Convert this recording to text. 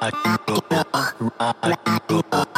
Radio, Radio,